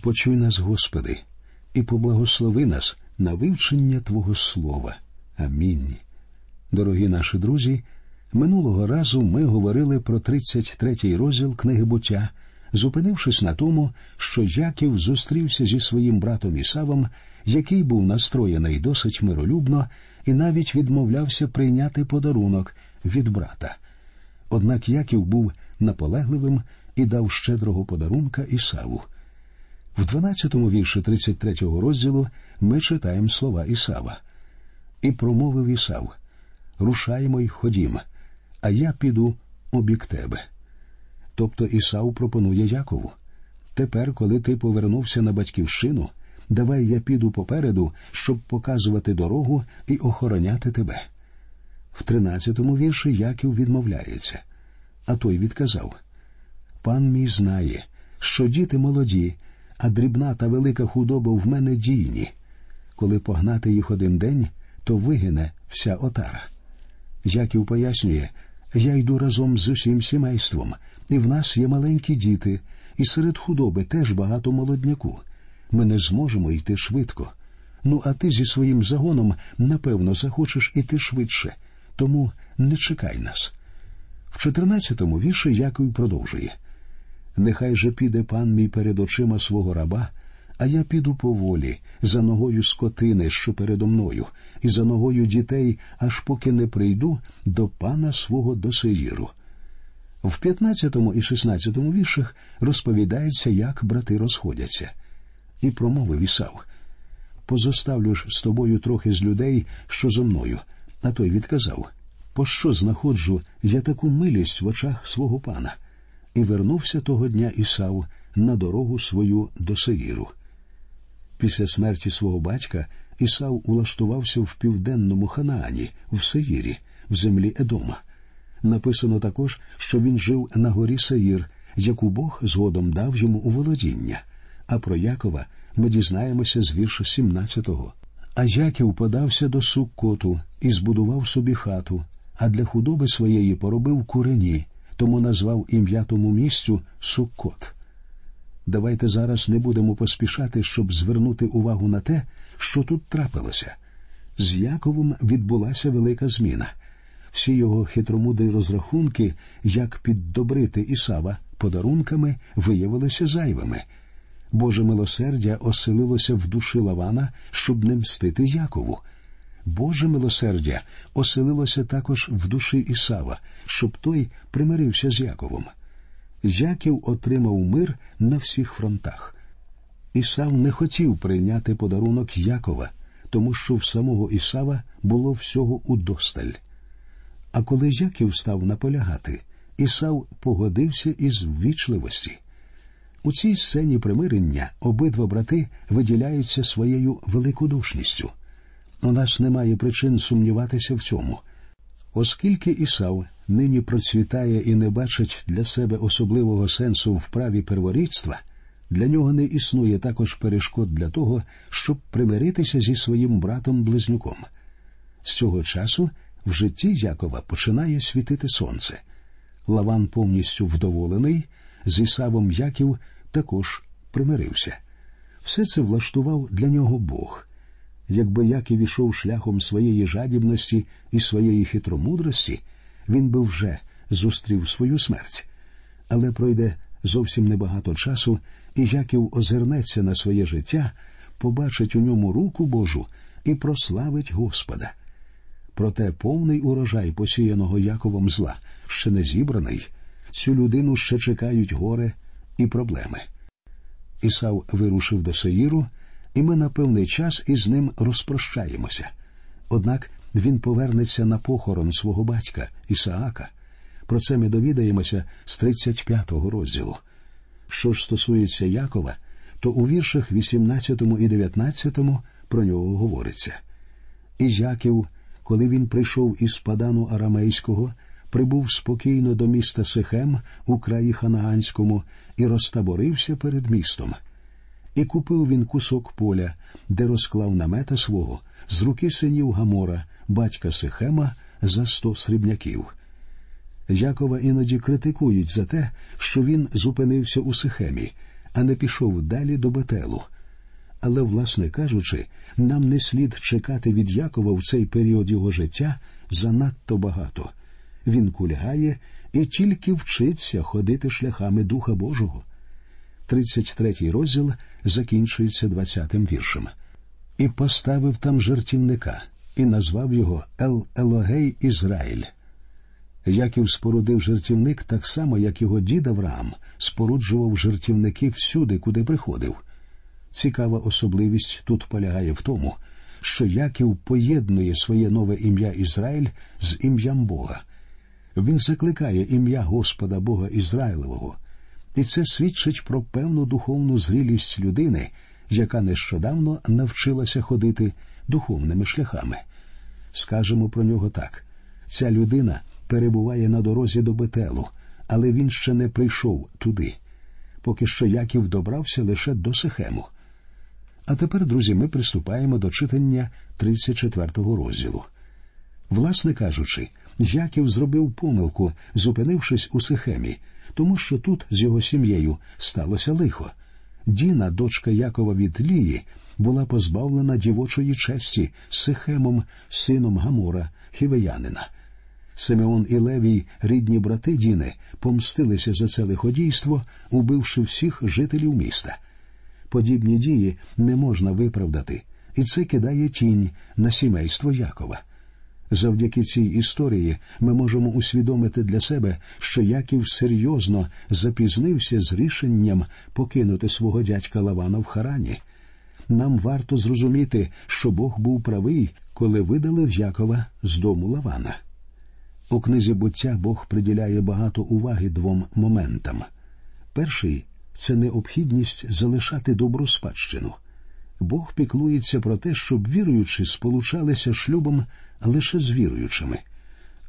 Почуй нас, Господи, і поблагослови нас на вивчення Твого Слова. Амінь. Дорогі наші друзі. Минулого разу ми говорили про 33-й розділ книги буття, зупинившись на тому, що Яків зустрівся зі своїм братом Ісавом, який був настроєний досить миролюбно і навіть відмовлявся прийняти подарунок від брата. Однак Яків був наполегливим і дав щедрого подарунка Ісаву. В 12-му вірші 33-го розділу ми читаємо слова Ісава. І промовив Ісав Рушаймо й ходім, а я піду обік тебе. Тобто Ісав пропонує Якову. Тепер, коли ти повернувся на батьківщину, давай я піду попереду, щоб показувати дорогу і охороняти тебе. В тринадцятому вірші Яків відмовляється, а той відказав Пан мій знає, що діти молоді, а дрібна та велика худоба в мене дійні. Коли погнати їх один день, то вигине вся отара. Яків пояснює, я йду разом з усім сімейством, і в нас є маленькі діти, і серед худоби теж багато молодняку. Ми не зможемо йти швидко. Ну, а ти зі своїм загоном, напевно, захочеш іти швидше, тому не чекай нас. В чотирнадцятому вірші Яків продовжує Нехай же піде пан мій перед очима свого раба, а я піду поволі, за ногою скотини, що передо мною, і за ногою дітей, аж поки не прийду до пана свого до Сеїру. В 15 і 16 віршах розповідається, як брати розходяться, і промовив Ісав Позоставлю ж з тобою трохи з людей, що зо мною. А той відказав Пощо знаходжу я таку милість в очах свого пана? І вернувся того дня Ісав на дорогу свою до Сеїру. Після смерті свого батька Ісав улаштувався в південному Ханаані, в Сеїрі, в землі Едома. Написано також, що він жив на горі Саїр, яку Бог згодом дав йому у володіння. А про Якова ми дізнаємося з вірша 17-го. А Яків подався до Суккоту і збудував собі хату, а для худоби своєї поробив курені, тому назвав ім'я тому місцю Суккот. Давайте зараз не будемо поспішати, щоб звернути увагу на те, що тут трапилося. З Яковом відбулася велика зміна. Всі його хитромудрі розрахунки, як піддобрити Ісава подарунками, виявилися зайвими. Боже милосердя оселилося в душі Лавана, щоб не мстити Якову. Боже милосердя оселилося також в душі Ісава, щоб той примирився з Яковом. Яків отримав мир на всіх фронтах. Ісав не хотів прийняти подарунок Якова, тому що в самого Ісава було всього удосталь. А коли Яків став наполягати, Ісав погодився із ввічливості. У цій сцені примирення обидва брати виділяються своєю великодушністю. У нас немає причин сумніватися в цьому. Оскільки Ісав нині процвітає і не бачить для себе особливого сенсу в праві перворідства, для нього не існує також перешкод для того, щоб примиритися зі своїм братом близнюком. З цього часу в житті Якова починає світити сонце. Лаван повністю вдоволений, з Ісавом Яків також примирився. Все це влаштував для нього Бог. Якби Яків ішов шляхом своєї жадібності і своєї хитромудрості, він би вже зустрів свою смерть. Але пройде зовсім небагато часу, і Яків озирнеться на своє життя, побачить у ньому руку Божу і прославить Господа. Проте повний урожай посіяного Яковом зла ще не зібраний, цю людину ще чекають горе і проблеми. Ісав вирушив до Сеїру, і ми на певний час із ним розпрощаємося. Однак він повернеться на похорон свого батька Ісаака. Про це ми довідаємося з 35-го розділу. Що ж стосується Якова, то у віршах 18 і 19 про нього говориться. І Яків, коли він прийшов із падану Арамейського, прибув спокійно до міста Сихем у краї Ханаанському і розтаборився перед містом. І купив він кусок поля, де розклав намета свого з руки синів Гамора, батька Сихема, за сто срібняків. Якова іноді критикують за те, що він зупинився у Сихемі, а не пішов далі до Бетелу. Але, власне кажучи, нам не слід чекати від Якова в цей період його життя занадто багато. Він кульгає і тільки вчиться ходити шляхами Духа Божого. 33-й розділ закінчується 20-тим віршем. І поставив там жертівника, і назвав його Ел Елогей Ізраїль. Яків спорудив жертівник так само, як його дід Авраам споруджував жертівники всюди, куди приходив. Цікава особливість тут полягає в тому, що Яків поєднує своє нове ім'я Ізраїль з ім'ям Бога. Він закликає ім'я Господа Бога Ізраїлевого, і це свідчить про певну духовну зрілість людини, яка нещодавно навчилася ходити духовними шляхами. Скажемо про нього так: ця людина перебуває на дорозі до Бетелу, але він ще не прийшов туди. Поки що Яків добрався лише до Сехему. А тепер, друзі, ми приступаємо до читання 34-го розділу. Власне кажучи, Яків зробив помилку, зупинившись у Сихемі, тому що тут з його сім'єю сталося лихо. Діна, дочка Якова від Лії, була позбавлена дівочої честі Сихемом, сином Гамора, хівеянина. Симеон і Левій, рідні брати Діни, помстилися за це лиходійство, убивши всіх жителів міста. Подібні дії не можна виправдати, і це кидає тінь на сімейство Якова. Завдяки цій історії ми можемо усвідомити для себе, що Яків серйозно запізнився з рішенням покинути свого дядька Лавана в Харані. Нам варто зрозуміти, що Бог був правий, коли видалив Якова з дому Лавана. У книзі буття Бог приділяє багато уваги двом моментам. Перший це необхідність залишати добру спадщину. Бог піклується про те, щоб віруючи сполучалися шлюбом лише з віруючими.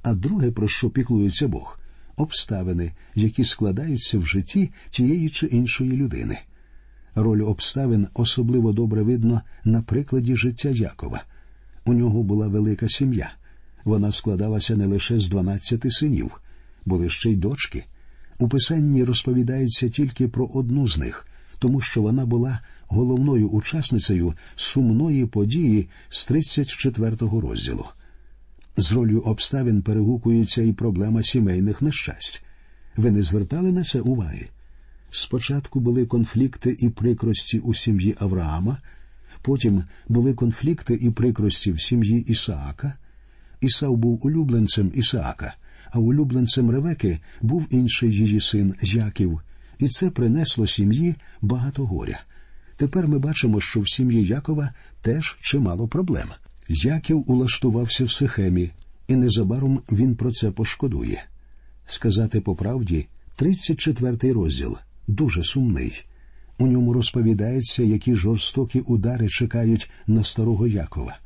А друге, про що піклується Бог обставини, які складаються в житті тієї чи іншої людини. Роль обставин особливо добре видно на прикладі життя Якова. У нього була велика сім'я. Вона складалася не лише з дванадцяти синів, були ще й дочки. У писанні розповідається тільки про одну з них, тому що вона була головною учасницею сумної події з 34-го розділу. З ролью обставин перегукується і проблема сімейних нещасть. Ви не звертали на це уваги? Спочатку були конфлікти і прикрості у сім'ї Авраама, потім були конфлікти і прикрості в сім'ї Ісаака. Ісав був улюбленцем Ісаака, а улюбленцем Ревеки був інший її син Яків, і це принесло сім'ї багато горя. Тепер ми бачимо, що в сім'ї Якова теж чимало проблем. Яків улаштувався в Сихемі, і незабаром він про це пошкодує. Сказати по правді, 34-й розділ дуже сумний. У ньому розповідається, які жорстокі удари чекають на старого Якова.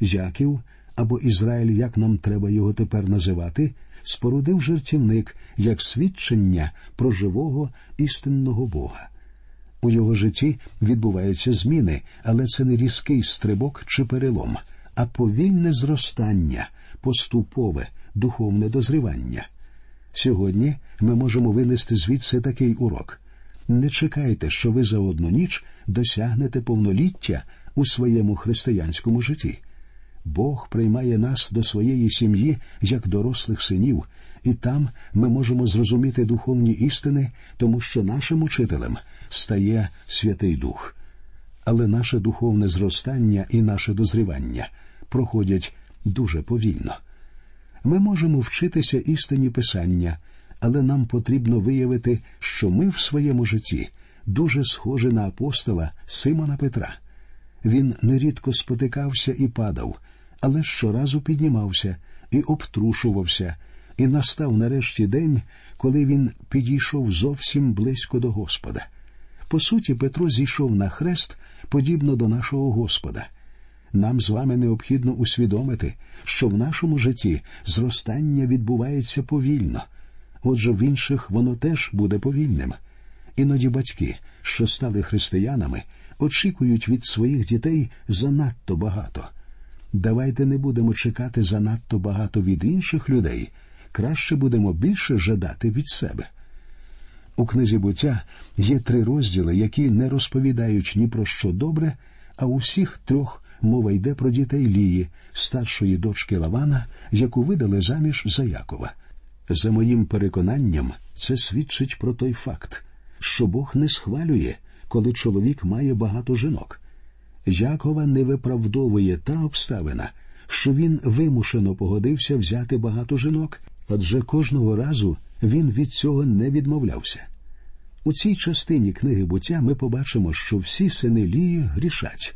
Яків або Ізраїль, як нам треба його тепер називати, спорудив жертівник як свідчення про живого істинного Бога. У його житті відбуваються зміни, але це не різкий стрибок чи перелом, а повільне зростання, поступове, духовне дозрівання. Сьогодні ми можемо винести звідси такий урок. Не чекайте, що ви за одну ніч досягнете повноліття у своєму християнському житті. Бог приймає нас до своєї сім'ї як дорослих синів, і там ми можемо зрозуміти духовні істини, тому що нашим учителем стає Святий Дух. Але наше духовне зростання і наше дозрівання проходять дуже повільно. Ми можемо вчитися істині Писання, але нам потрібно виявити, що ми в своєму житті дуже схожі на апостола Симона Петра. Він нерідко спотикався і падав, але щоразу піднімався і обтрушувався, і настав нарешті день, коли він підійшов зовсім близько до Господа. По суті, Петро зійшов на хрест подібно до нашого Господа. Нам з вами необхідно усвідомити, що в нашому житті зростання відбувається повільно, отже, в інших воно теж буде повільним. Іноді батьки, що стали християнами, очікують від своїх дітей занадто багато. Давайте не будемо чекати занадто багато від інших людей, краще будемо більше жадати від себе. У книзі буття є три розділи, які не розповідають ні про що добре, а у всіх трьох мова йде про дітей Лії, старшої дочки Лавана, яку видали заміж за Якова. За моїм переконанням, це свідчить про той факт, що Бог не схвалює, коли чоловік має багато жінок. Якова не виправдовує та обставина, що він вимушено погодився взяти багато жінок, адже кожного разу він від цього не відмовлявся. У цій частині книги буття ми побачимо, що всі сини Лії грішать.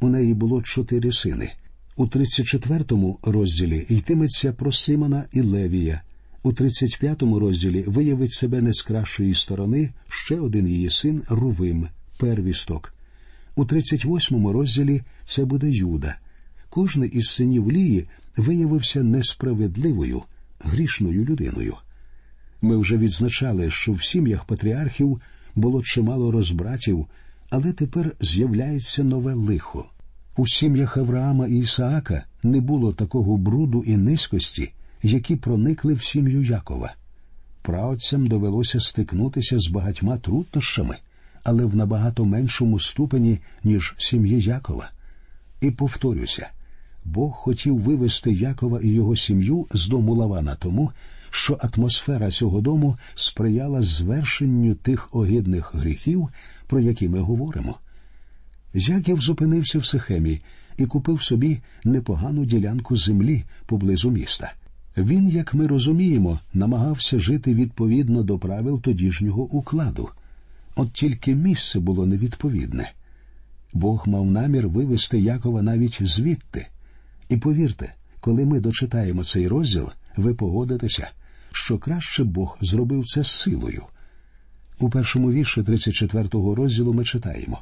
У неї було чотири сини. У 34-му розділі йтиметься про Симона і Левія. У 35-му розділі виявить себе не з кращої сторони ще один її син Рувим, первісток. У 38-му розділі це буде Юда. Кожний із синів Лії виявився несправедливою, грішною людиною. Ми вже відзначали, що в сім'ях патріархів було чимало розбратів, але тепер з'являється нове лихо. У сім'ях Авраама і Ісаака не було такого бруду і низькості, які проникли в сім'ю Якова. Праотцям довелося стикнутися з багатьма труднощами, але в набагато меншому ступені, ніж сім'ї Якова. І повторюся, Бог хотів вивести Якова і його сім'ю з дому Лавана тому, що атмосфера цього дому сприяла звершенню тих огидних гріхів, про які ми говоримо. Яків зупинився в Сихемі і купив собі непогану ділянку землі поблизу міста. Він, як ми розуміємо, намагався жити відповідно до правил тодішнього укладу. От тільки місце було невідповідне. Бог мав намір вивести Якова навіть звідти. І повірте, коли ми дочитаємо цей розділ, ви погодитеся, що краще Бог зробив це силою. У першому вірші 34-го розділу ми читаємо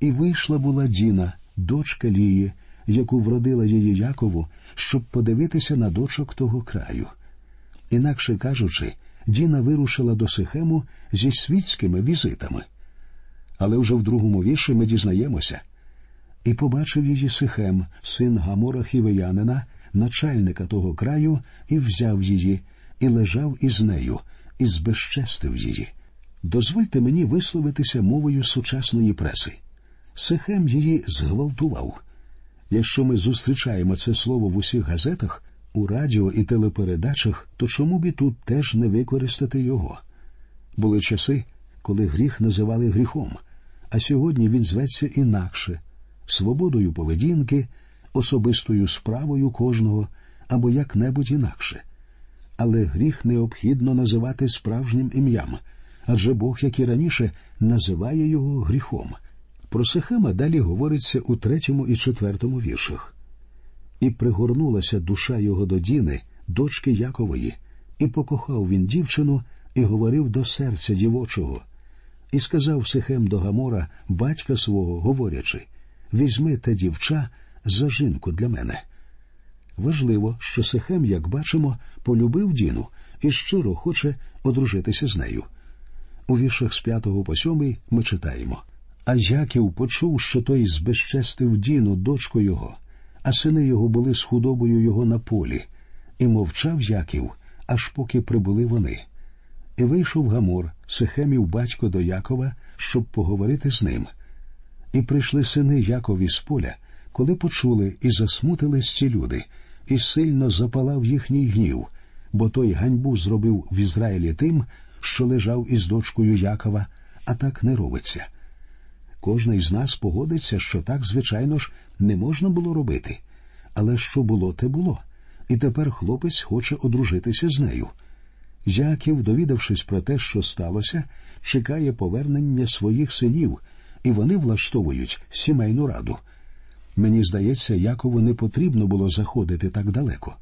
І вийшла була Діна, дочка Лії, яку вродила її Якову, щоб подивитися на дочок того краю. Інакше кажучи, Діна вирушила до Сихему зі світськими візитами. Але вже в другому вірші ми дізнаємося. І побачив її Сихем, син Гамора Хівеянина, начальника того краю, і взяв її, і лежав із нею, і збезчестив її. Дозвольте мені висловитися мовою сучасної преси. Сихем її зґвалтував. Якщо ми зустрічаємо це слово в усіх газетах, у радіо і телепередачах, то чому б і тут теж не використати його? Були часи, коли гріх називали гріхом, а сьогодні він зветься інакше свободою поведінки, особистою справою кожного або як небудь інакше. Але гріх необхідно називати справжнім ім'ям, адже Бог, як і раніше, називає його гріхом. Про Сихема далі говориться у третьому і четвертому віршах. І пригорнулася душа його до Діни, дочки Якової, і покохав він дівчину, і говорив до серця дівочого. І сказав Сихем до Гамора, батька свого, говорячи Візьми те дівча за жінку для мене. Важливо, що Сихем, як бачимо, полюбив Діну і щиро хоче одружитися з нею. У віршах з п'ятого по сьомий ми читаємо. А Яків почув, що той збезчестив Діну, дочку його, а сини його були з худобою його на полі, і мовчав Яків, аж поки прибули вони. І вийшов Гамор, Сихемів батько до Якова, щоб поговорити з ним. І прийшли сини Якові з поля, коли почули і засмутились ці люди, і сильно запалав їхній гнів, бо той ганьбу зробив в Ізраїлі тим, що лежав із дочкою Якова, а так не робиться. Кожний з нас погодиться, що так, звичайно ж, не можна було робити. Але що було, те було, і тепер хлопець хоче одружитися з нею. Яків, довідавшись про те, що сталося, чекає повернення своїх синів, і вони влаштовують сімейну раду. Мені здається, Якову не потрібно було заходити так далеко.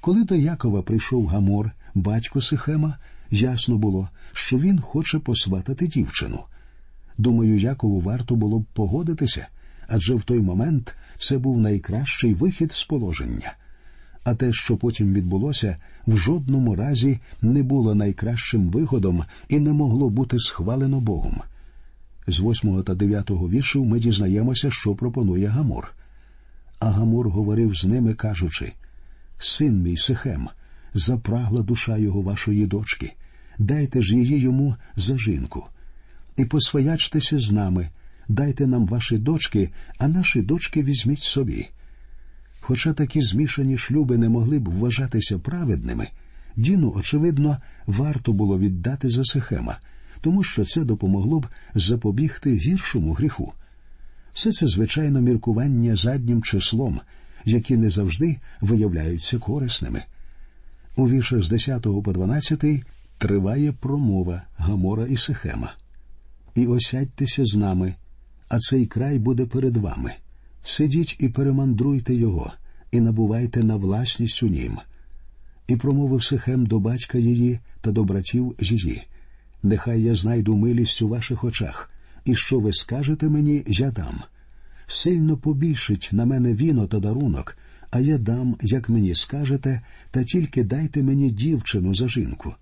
Коли до Якова прийшов Гамор, батько Сихема, ясно було, що він хоче посватати дівчину. Думаю, Якову варто було б погодитися, адже в той момент це був найкращий вихід з положення. А те, що потім відбулося, в жодному разі не було найкращим виходом і не могло бути схвалено Богом. З восьмого та дев'ятого віршів ми дізнаємося, що пропонує Гамор. А Гамор говорив з ними, кажучи Син мій Сихем, запрагла душа його вашої дочки. дайте ж її йому за жінку. І посвоячтеся з нами, дайте нам ваші дочки, а наші дочки візьміть собі. Хоча такі змішані шлюби не могли б вважатися праведними, Діну, очевидно, варто було віддати за Сехема, тому що це допомогло б запобігти гіршому гріху. Все це, звичайно, міркування заднім числом, які не завжди виявляються корисними. У віршах з 10 по 12 триває промова Гамора і Сихема. І осядьтеся з нами, а цей край буде перед вами. Сидіть і перемандруйте його, і набувайте на власність у нім. І промовив Сихем до батька її та до братів її. Нехай я знайду милість у ваших очах, і що ви скажете мені, я дам. Сильно побільшить на мене віно та дарунок, а я дам, як мені скажете, та тільки дайте мені дівчину за жінку.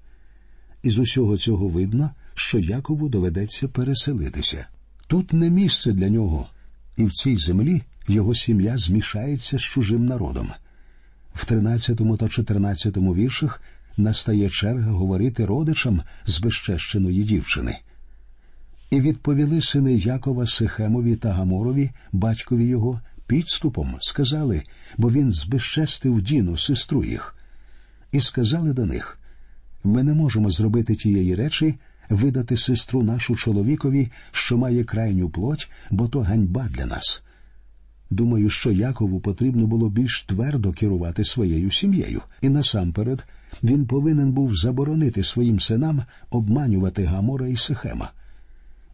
Із усього цього видно, що Якову доведеться переселитися. Тут не місце для нього, і в цій землі його сім'я змішається з чужим народом. В 13 та 14 віршах настає черга говорити родичам з безчещеної дівчини. І відповіли сини Якова Сихемові та Гаморові, батькові його, підступом сказали, бо він збезчестив Діну, сестру їх. І сказали до них ми не можемо зробити тієї речі, видати сестру нашу чоловікові, що має крайню плоть, бо то ганьба для нас. Думаю, що Якову потрібно було більш твердо керувати своєю сім'єю, і насамперед він повинен був заборонити своїм синам обманювати Гамора і Сихема.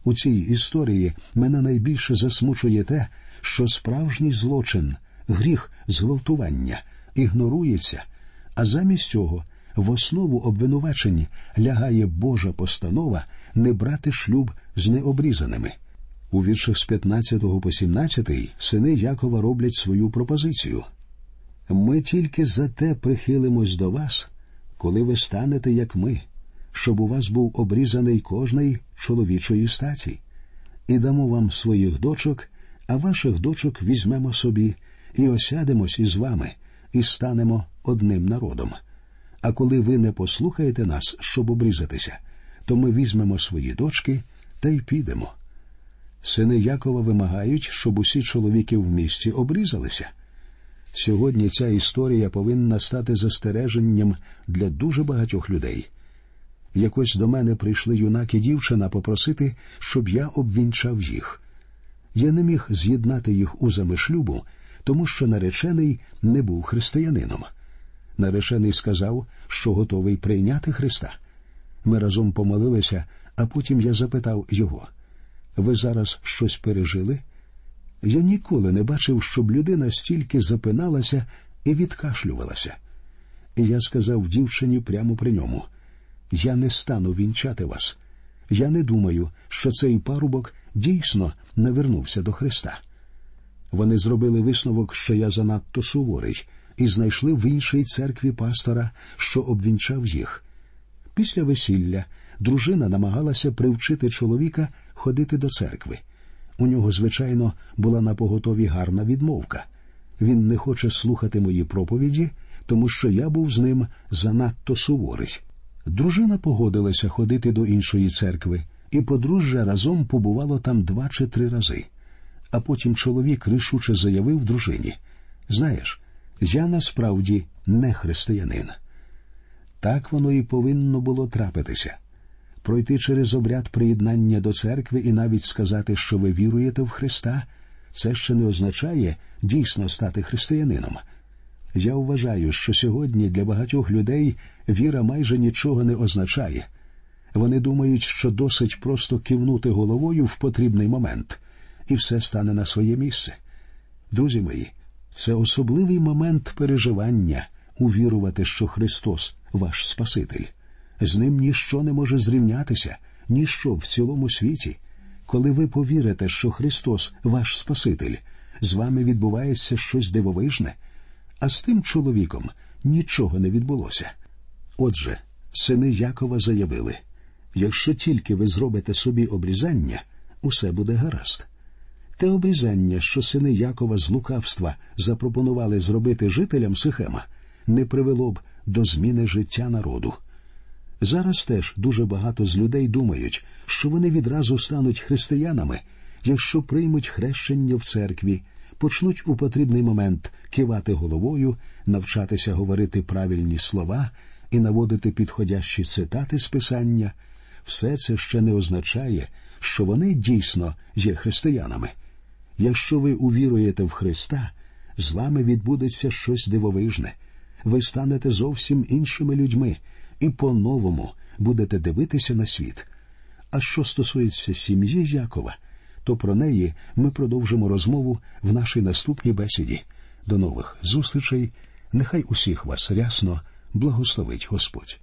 У цій історії мене найбільше засмучує те, що справжній злочин, гріх зґвалтування ігнорується, а замість цього в основу обвинувачень лягає Божа постанова не брати шлюб з необрізаними. У віршах з 15 по 17 сини Якова роблять свою пропозицію. Ми тільки за те прихилимось до вас, коли ви станете, як ми, щоб у вас був обрізаний кожний чоловічої статі, і дамо вам своїх дочок, а ваших дочок візьмемо собі і осядемось із вами, і станемо одним народом. А коли ви не послухаєте нас, щоб обрізатися, то ми візьмемо свої дочки та й підемо. Сини Якова вимагають, щоб усі чоловіки в місті обрізалися. Сьогодні ця історія повинна стати застереженням для дуже багатьох людей. Якось до мене прийшли юнак і дівчина попросити, щоб я обвінчав їх. Я не міг з'єднати їх узами шлюбу, тому що наречений не був християнином. Наречений сказав, що готовий прийняти Христа. Ми разом помолилися, а потім я запитав його ви зараз щось пережили? Я ніколи не бачив, щоб людина стільки запиналася і відкашлювалася. Я сказав дівчині прямо при ньому я не стану вінчати вас. Я не думаю, що цей парубок дійсно навернувся до Христа. Вони зробили висновок, що я занадто суворий, і знайшли в іншій церкві пастора, що обвінчав їх. Після весілля дружина намагалася привчити чоловіка ходити до церкви. У нього, звичайно, була на поготові гарна відмовка. Він не хоче слухати мої проповіді, тому що я був з ним занадто суворий. Дружина погодилася ходити до іншої церкви, і подружжя разом побувало там два чи три рази. А потім чоловік рішуче заявив дружині Знаєш, я насправді не християнин. Так воно і повинно було трапитися. Пройти через обряд приєднання до церкви і навіть сказати, що ви віруєте в Христа, це ще не означає дійсно стати християнином. Я вважаю, що сьогодні для багатьох людей віра майже нічого не означає. Вони думають, що досить просто кивнути головою в потрібний момент, і все стане на своє місце. Друзі мої, це особливий момент переживання увірувати, що Христос ваш Спаситель. З ним ніщо не може зрівнятися, ніщо в цілому світі. Коли ви повірите, що Христос ваш Спаситель, з вами відбувається щось дивовижне, а з тим чоловіком нічого не відбулося. Отже, сини Якова заявили якщо тільки ви зробите собі обрізання, усе буде гаразд. Те обрізання, що сини Якова з лукавства запропонували зробити жителям Сихема, не привело б до зміни життя народу. Зараз теж дуже багато з людей думають, що вони відразу стануть християнами, якщо приймуть хрещення в церкві, почнуть у потрібний момент кивати головою, навчатися говорити правильні слова і наводити підходящі цитати з писання, все це ще не означає, що вони дійсно є християнами. Якщо ви увіруєте в Христа, з вами відбудеться щось дивовижне. Ви станете зовсім іншими людьми і по-новому будете дивитися на світ. А що стосується сім'ї Якова, то про неї ми продовжимо розмову в нашій наступній бесіді. До нових зустрічей. Нехай усіх вас рясно благословить Господь.